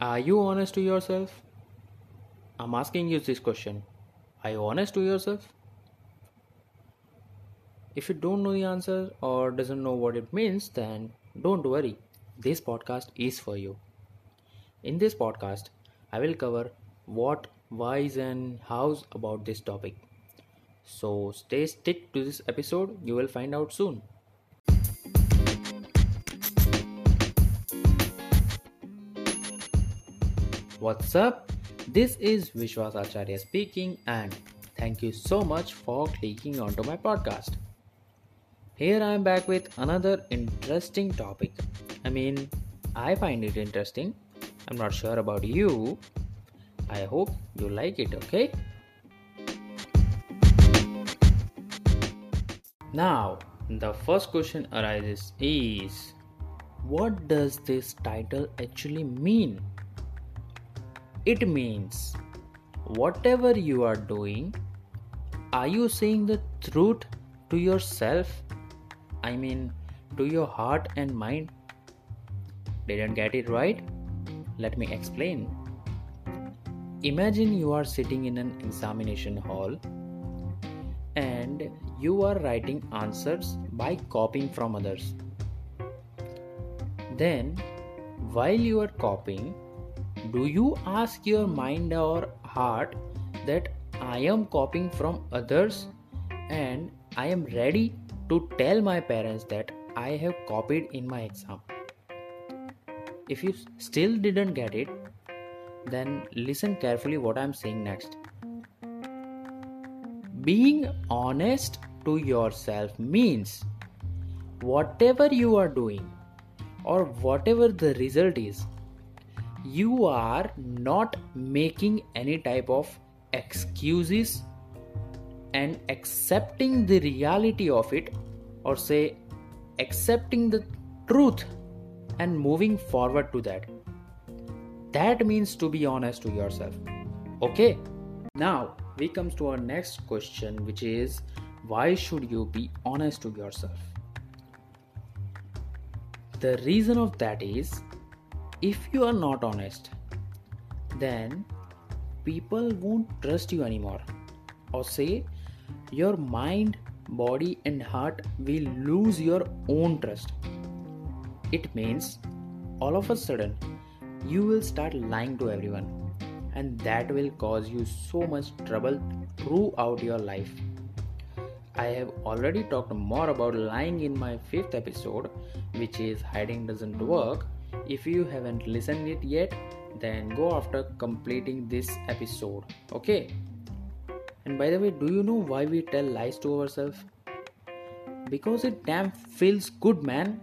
Are you honest to yourself? I'm asking you this question. Are you honest to yourself? If you don't know the answer or doesn't know what it means, then don't worry. This podcast is for you. In this podcast, I will cover what, whys, and hows about this topic. So stay stick to this episode. You will find out soon. What's up? This is Vishwas Acharya speaking, and thank you so much for clicking onto my podcast. Here I am back with another interesting topic. I mean, I find it interesting. I'm not sure about you. I hope you like it, okay? Now, the first question arises is what does this title actually mean? It means whatever you are doing, are you saying the truth to yourself? I mean, to your heart and mind? Didn't get it right? Let me explain. Imagine you are sitting in an examination hall and you are writing answers by copying from others. Then, while you are copying, do you ask your mind or heart that I am copying from others and I am ready to tell my parents that I have copied in my exam? If you still didn't get it, then listen carefully what I am saying next. Being honest to yourself means whatever you are doing or whatever the result is, you are not making any type of excuses and accepting the reality of it or say accepting the truth and moving forward to that. That means to be honest to yourself. Okay? Now we comes to our next question which is why should you be honest to yourself? The reason of that is if you are not honest, then people won't trust you anymore. Or say, your mind, body, and heart will lose your own trust. It means all of a sudden you will start lying to everyone, and that will cause you so much trouble throughout your life. I have already talked more about lying in my fifth episode, which is hiding doesn't work if you haven't listened it yet, then go after completing this episode. Okay? And by the way, do you know why we tell lies to ourselves? Because it damn feels good, man.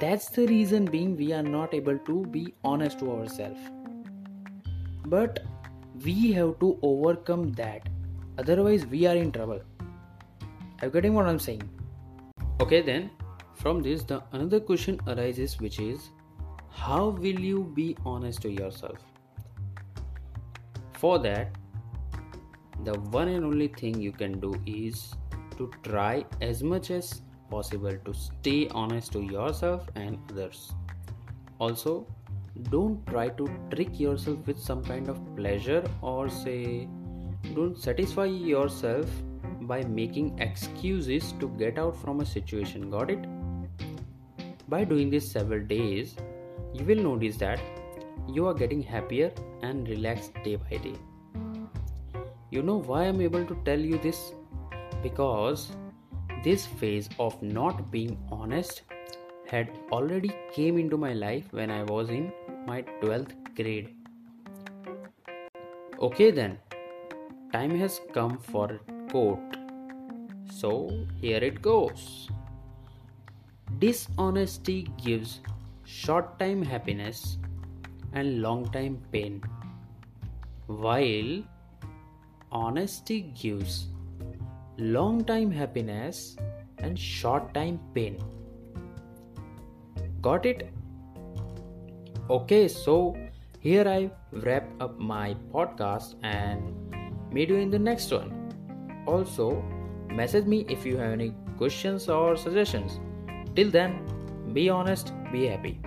That's the reason being we are not able to be honest to ourselves. But we have to overcome that. Otherwise, we are in trouble. Are you getting what I'm saying? Okay, then from this, the another question arises, which is how will you be honest to yourself? For that, the one and only thing you can do is to try as much as possible to stay honest to yourself and others. Also, don't try to trick yourself with some kind of pleasure or say, don't satisfy yourself by making excuses to get out from a situation. Got it? By doing this several days, you will notice that you are getting happier and relaxed day by day. You know why I'm able to tell you this? Because this phase of not being honest had already came into my life when I was in my 12th grade. Okay then, time has come for quote. So here it goes. Dishonesty gives short time happiness and long time pain, while honesty gives long time happiness and short time pain. Got it? Okay, so here I wrap up my podcast and meet you in the next one. Also, message me if you have any questions or suggestions. Till then, be honest, be happy.